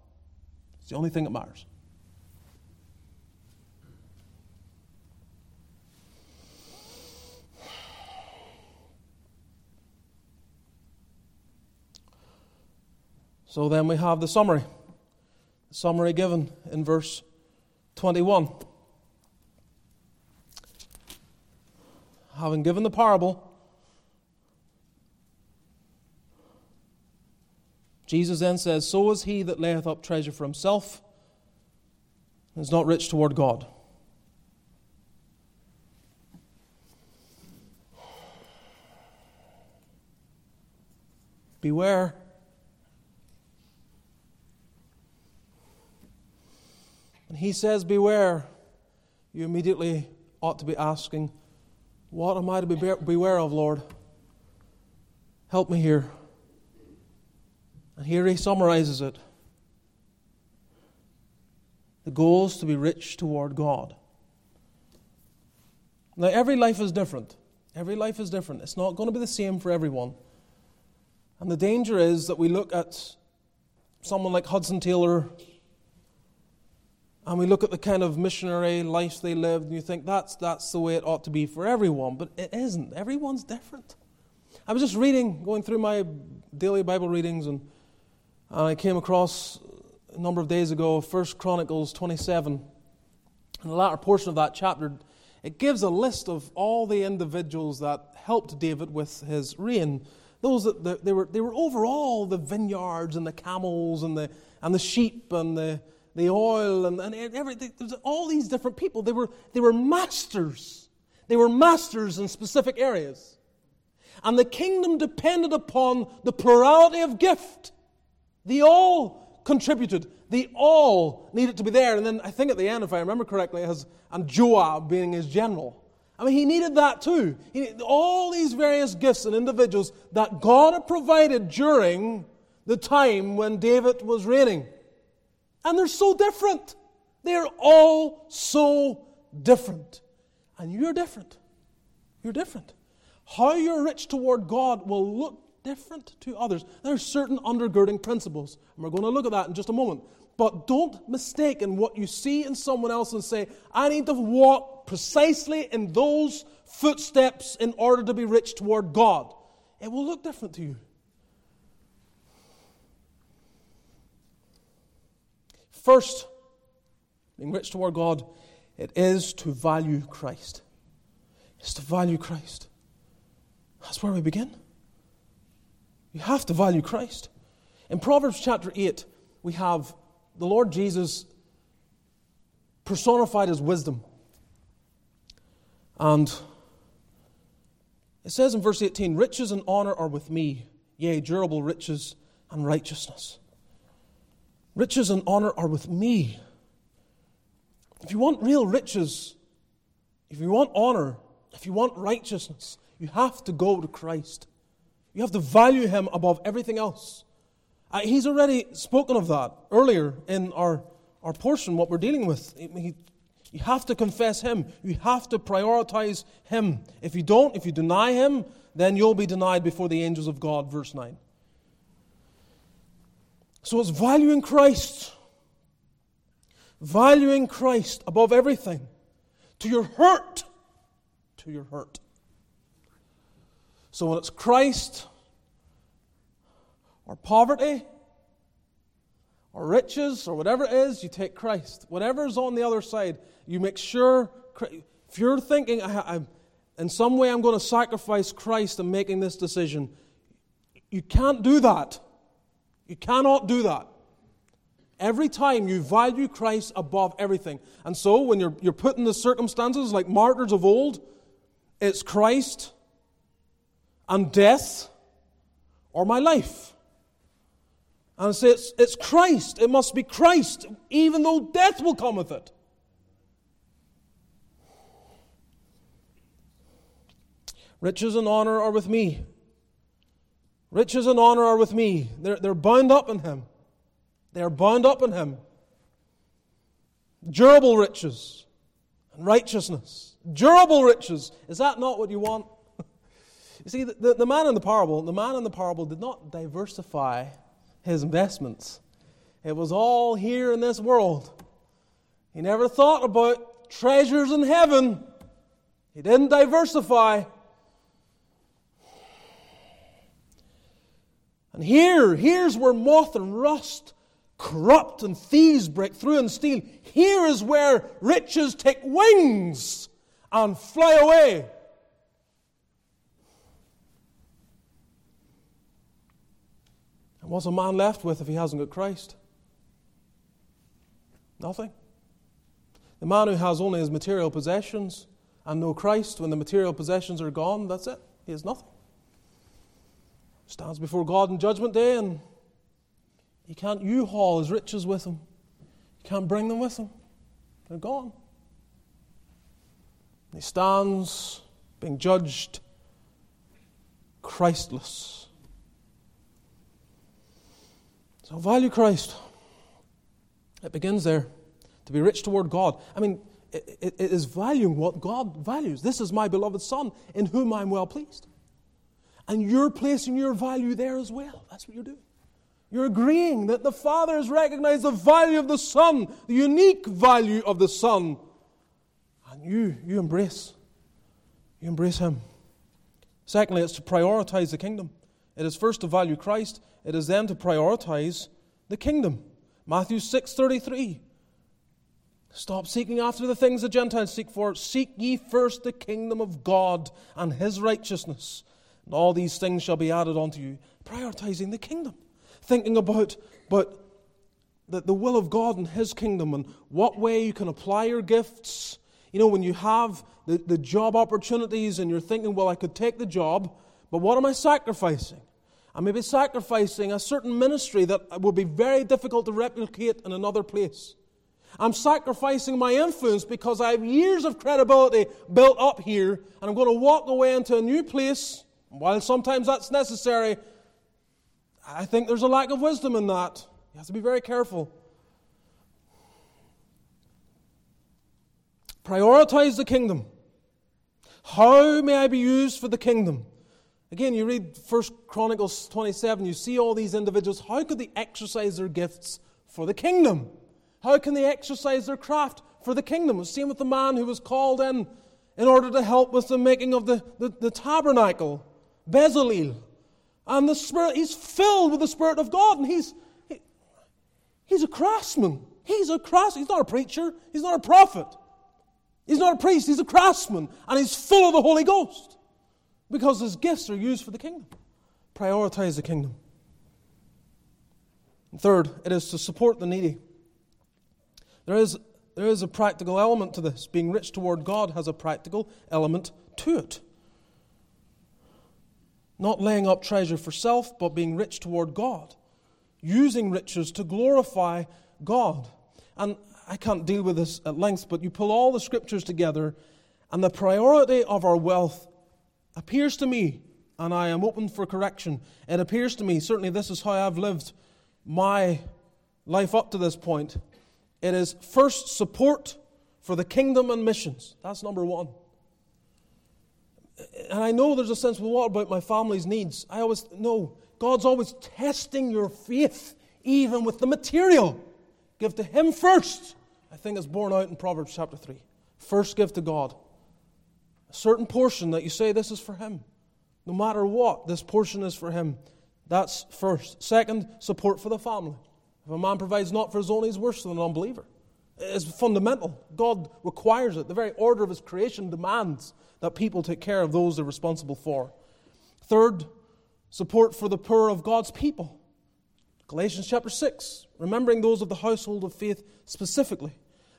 It's the only thing that matters. So then we have the summary. The summary given in verse 21. Having given the parable, Jesus then says, So is he that layeth up treasure for himself, and is not rich toward God. Beware And he says, Beware. You immediately ought to be asking, What am I to be beware of, Lord? Help me here. And here he summarizes it. The goal is to be rich toward God. Now, every life is different. Every life is different. It's not going to be the same for everyone. And the danger is that we look at someone like Hudson Taylor and we look at the kind of missionary life they lived, and you think that's, that's the way it ought to be for everyone. But it isn't. Everyone's different. I was just reading, going through my daily Bible readings, and, and I came across a number of days ago 1 Chronicles 27. In the latter portion of that chapter, it gives a list of all the individuals that helped David with his reign. Those that they were, they were overall the vineyards and the camels and the, and the sheep and the, the oil and, and everything. There's all these different people. They were, they were masters. They were masters in specific areas. And the kingdom depended upon the plurality of gift They all contributed. They all needed to be there. And then I think at the end, if I remember correctly, has and Joab being his general. I mean, he needed that too. He, all these various gifts and individuals that God had provided during the time when David was reigning. And they're so different. They're all so different. And you're different. You're different. How you're rich toward God will look different to others. There are certain undergirding principles, and we're going to look at that in just a moment. But don't mistake in what you see in someone else and say, I need to walk precisely in those footsteps in order to be rich toward God. It will look different to you. First, being rich toward God, it is to value Christ. It's to value Christ. That's where we begin. You have to value Christ. In Proverbs chapter 8, we have the Lord Jesus personified as wisdom. And it says in verse 18 Riches and honor are with me, yea, durable riches and righteousness. Riches and honor are with me. If you want real riches, if you want honor, if you want righteousness, you have to go to Christ. You have to value him above everything else. Uh, he's already spoken of that earlier in our, our portion, what we're dealing with. He, you have to confess him. You have to prioritize him. If you don't, if you deny him, then you'll be denied before the angels of God, verse 9. So it's valuing Christ. Valuing Christ above everything. To your hurt. To your hurt. So when it's Christ or poverty or riches or whatever it is, you take Christ. Whatever is on the other side, you make sure. If you're thinking, I, I, in some way I'm going to sacrifice Christ in making this decision, you can't do that. You cannot do that. Every time you value Christ above everything. And so when you're, you're put in the circumstances like martyrs of old, it's Christ and death or my life. And say it's, it's Christ. It must be Christ, even though death will come with it. Riches and honor are with me. Riches and honor are with me. They're, they're bound up in Him. They are bound up in Him. Durable riches and righteousness. Durable riches. Is that not what you want? you see, the, the man in the parable, the man in the parable did not diversify his investments. It was all here in this world. He never thought about treasures in heaven. He didn't diversify. And here, here's where moth and rust corrupt and thieves break through and steal. Here is where riches take wings and fly away. And what's a man left with if he hasn't got Christ? Nothing. The man who has only his material possessions and no Christ, when the material possessions are gone, that's it. He has nothing stands before God in Judgment Day and he can't U haul his riches with him. He can't bring them with him. They're gone. And He stands being judged Christless. So value Christ. It begins there. To be rich toward God. I mean, it, it, it is valuing what God values. This is my beloved Son, in whom I am well pleased. And you're placing your value there as well. That's what you're doing. You're agreeing that the Father has recognized the value of the Son, the unique value of the Son. And you, you embrace. You embrace Him. Secondly, it's to prioritize the kingdom. It is first to value Christ, it is then to prioritize the kingdom. Matthew 6:33. Stop seeking after the things the Gentiles seek for. Seek ye first the kingdom of God and his righteousness, and all these things shall be added unto you. Prioritizing the kingdom. Thinking about, but the, the will of God and His kingdom and what way you can apply your gifts. You know, when you have the, the job opportunities and you're thinking, well, I could take the job, but what am I sacrificing? I may be sacrificing a certain ministry that will be very difficult to replicate in another place. I'm sacrificing my influence because I have years of credibility built up here, and I'm going to walk away into a new place. While sometimes that's necessary, I think there's a lack of wisdom in that. You have to be very careful. Prioritize the kingdom. How may I be used for the kingdom? Again, you read 1 Chronicles 27, you see all these individuals. How could they exercise their gifts for the kingdom? How can they exercise their craft for the kingdom? Seen with the man who was called in in order to help with the making of the, the, the tabernacle, Bezalel. And the Spirit, he's filled with the Spirit of God, and he's, he, he's a craftsman. He's a craftsman. He's not a preacher, he's not a prophet. He's not a priest, he's a craftsman, and he's full of the Holy Ghost because his gifts are used for the kingdom. Prioritize the kingdom. And third, it is to support the needy. There is, there is a practical element to this. Being rich toward God has a practical element to it. Not laying up treasure for self, but being rich toward God. Using riches to glorify God. And I can't deal with this at length, but you pull all the scriptures together, and the priority of our wealth appears to me, and I am open for correction, it appears to me, certainly this is how I've lived my life up to this point. It is first support for the kingdom and missions. That's number one. And I know there's a sense, well, what about my family's needs? I always know God's always testing your faith, even with the material. Give to Him first. I think it's borne out in Proverbs chapter 3. First give to God a certain portion that you say this is for Him. No matter what, this portion is for Him. That's first. Second, support for the family. If a man provides not for his own, he's worse than an unbeliever. It's fundamental. God requires it. The very order of his creation demands that people take care of those they're responsible for. Third, support for the poor of God's people. Galatians chapter 6, remembering those of the household of faith specifically.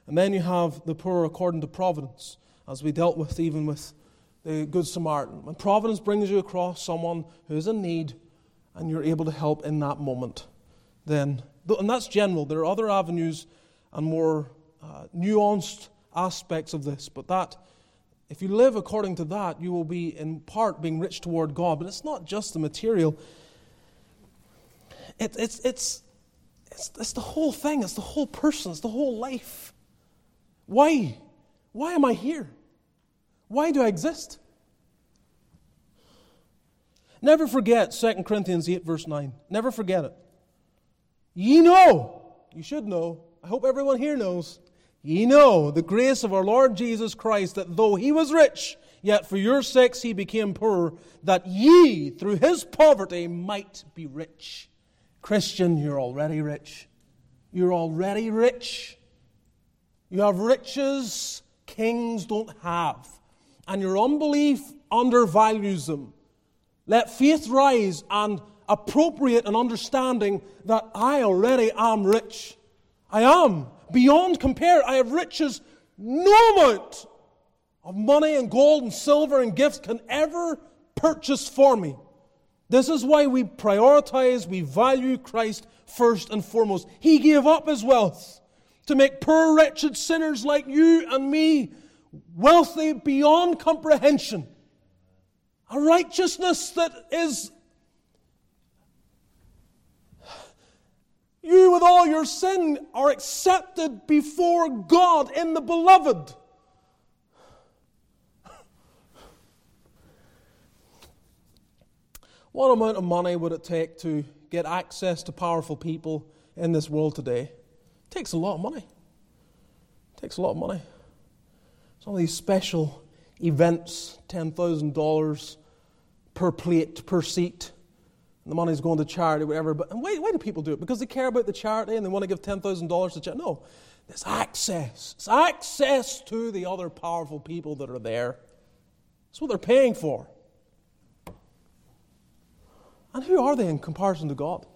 And then you have the poor according to providence as we dealt with even with the Good Samaritan. When providence brings you across someone who is in need and you're able to help in that moment, then, and that's general, there are other avenues and more uh, nuanced aspects of this, but that, if you live according to that, you will be in part being rich toward God. But it's not just the material, it, it's, it's, it's, it's the whole thing, it's the whole person, it's the whole life. Why? Why am I here? Why do I exist? Never forget 2 Corinthians 8, verse 9. Never forget it. Ye know, you should know, I hope everyone here knows, ye know the grace of our Lord Jesus Christ, that though he was rich, yet for your sakes he became poor, that ye through his poverty might be rich. Christian, you're already rich. You're already rich. You have riches kings don't have and your unbelief undervalues them. Let faith rise and appropriate an understanding that I already am rich. I am beyond compare. I have riches no amount of money and gold and silver and gifts can ever purchase for me. This is why we prioritize, we value Christ first and foremost. He gave up his wealth to make poor, wretched sinners like you and me wealthy beyond comprehension, a righteousness that is you with all your sin are accepted before God in the beloved. What amount of money would it take to get access to powerful people in this world today? It takes a lot of money. It takes a lot of money. Some of these special events, $10,000 per plate, per seat. The money's going to charity, whatever. But and why, why do people do it? Because they care about the charity and they want to give $10,000 to charity? No. It's access. It's access to the other powerful people that are there. That's what they're paying for. And who are they in comparison to God?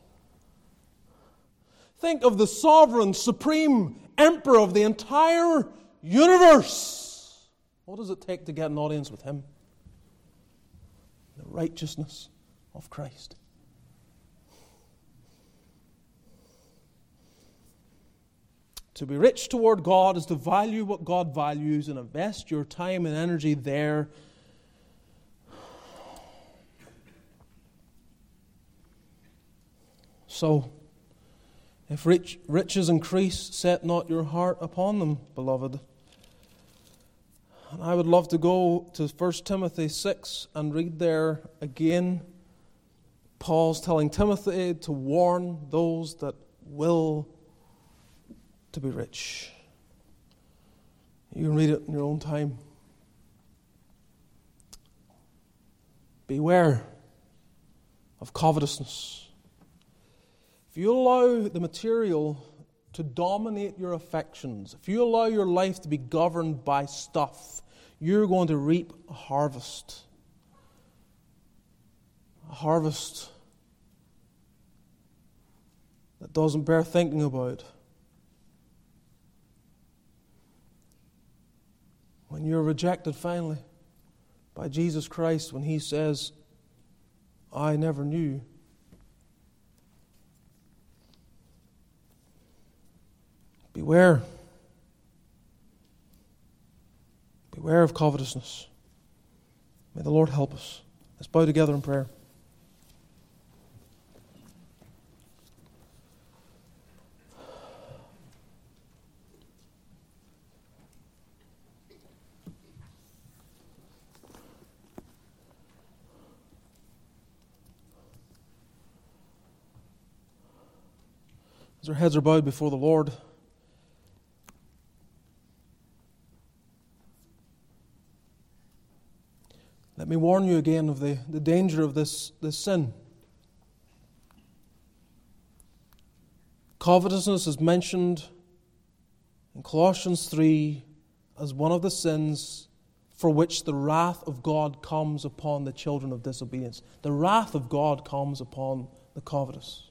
Think of the sovereign, supreme emperor of the entire universe. What does it take to get an audience with Him? The righteousness of Christ. To be rich toward God is to value what God values and invest your time and energy there. So, if rich, riches increase, set not your heart upon them, beloved. And I would love to go to 1 Timothy 6 and read there again. Paul's telling Timothy to warn those that will to be rich. You can read it in your own time. Beware of covetousness. If you allow the material to dominate your affections, if you allow your life to be governed by stuff, you're going to reap a harvest. A harvest that doesn't bear thinking about. When you're rejected finally by Jesus Christ, when He says, I never knew. Beware. Beware of covetousness. May the Lord help us. Let's bow together in prayer. As our heads are bowed before the Lord, let me warn you again of the, the danger of this, this sin. Covetousness is mentioned in Colossians 3 as one of the sins for which the wrath of God comes upon the children of disobedience. The wrath of God comes upon the covetous.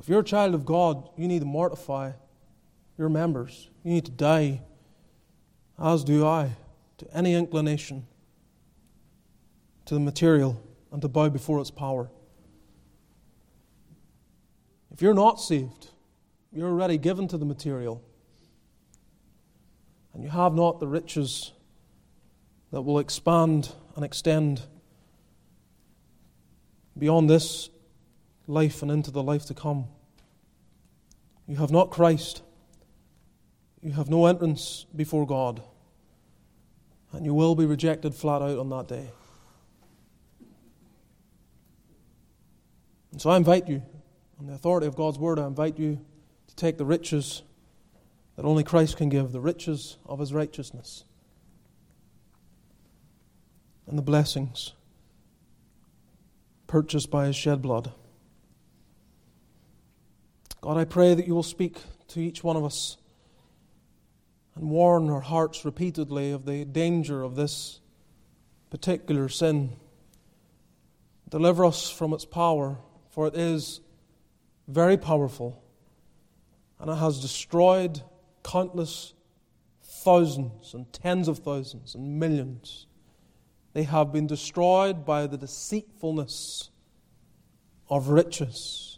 So if you're a child of God, you need to mortify your members. You need to die, as do I, to any inclination to the material and to bow before its power. If you're not saved, you're already given to the material, and you have not the riches that will expand and extend beyond this life and into the life to come. You have not Christ. You have no entrance before God. And you will be rejected flat out on that day. And so I invite you, on the authority of God's word, I invite you to take the riches that only Christ can give, the riches of his righteousness, and the blessings purchased by his shed blood. God, I pray that you will speak to each one of us and warn our hearts repeatedly of the danger of this particular sin. Deliver us from its power, for it is very powerful and it has destroyed countless thousands and tens of thousands and millions. They have been destroyed by the deceitfulness of riches.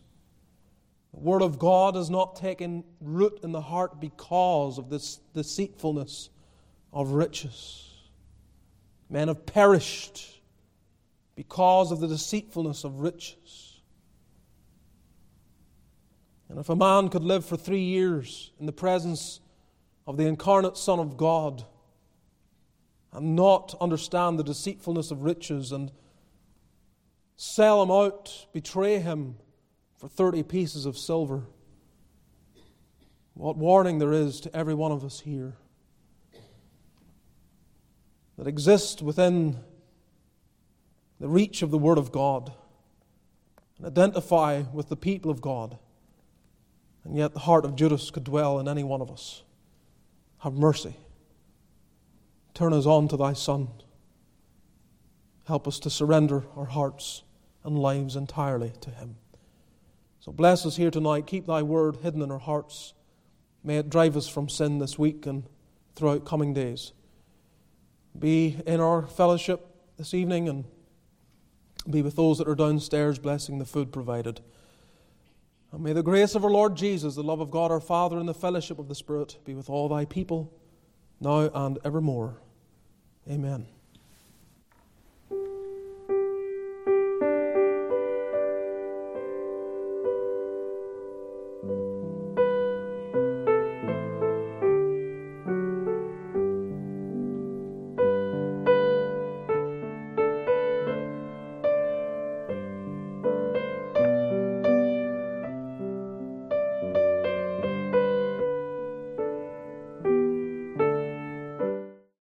The Word of God has not taken root in the heart because of this deceitfulness of riches. Men have perished because of the deceitfulness of riches. And if a man could live for three years in the presence of the incarnate Son of God and not understand the deceitfulness of riches and sell him out, betray him, for 30 pieces of silver. What warning there is to every one of us here that exist within the reach of the Word of God and identify with the people of God. And yet the heart of Judas could dwell in any one of us. Have mercy. Turn us on to thy Son. Help us to surrender our hearts and lives entirely to him. So bless us here tonight. Keep thy word hidden in our hearts. May it drive us from sin this week and throughout coming days. Be in our fellowship this evening and be with those that are downstairs blessing the food provided. And may the grace of our Lord Jesus, the love of God our Father, and the fellowship of the Spirit be with all thy people, now and evermore. Amen.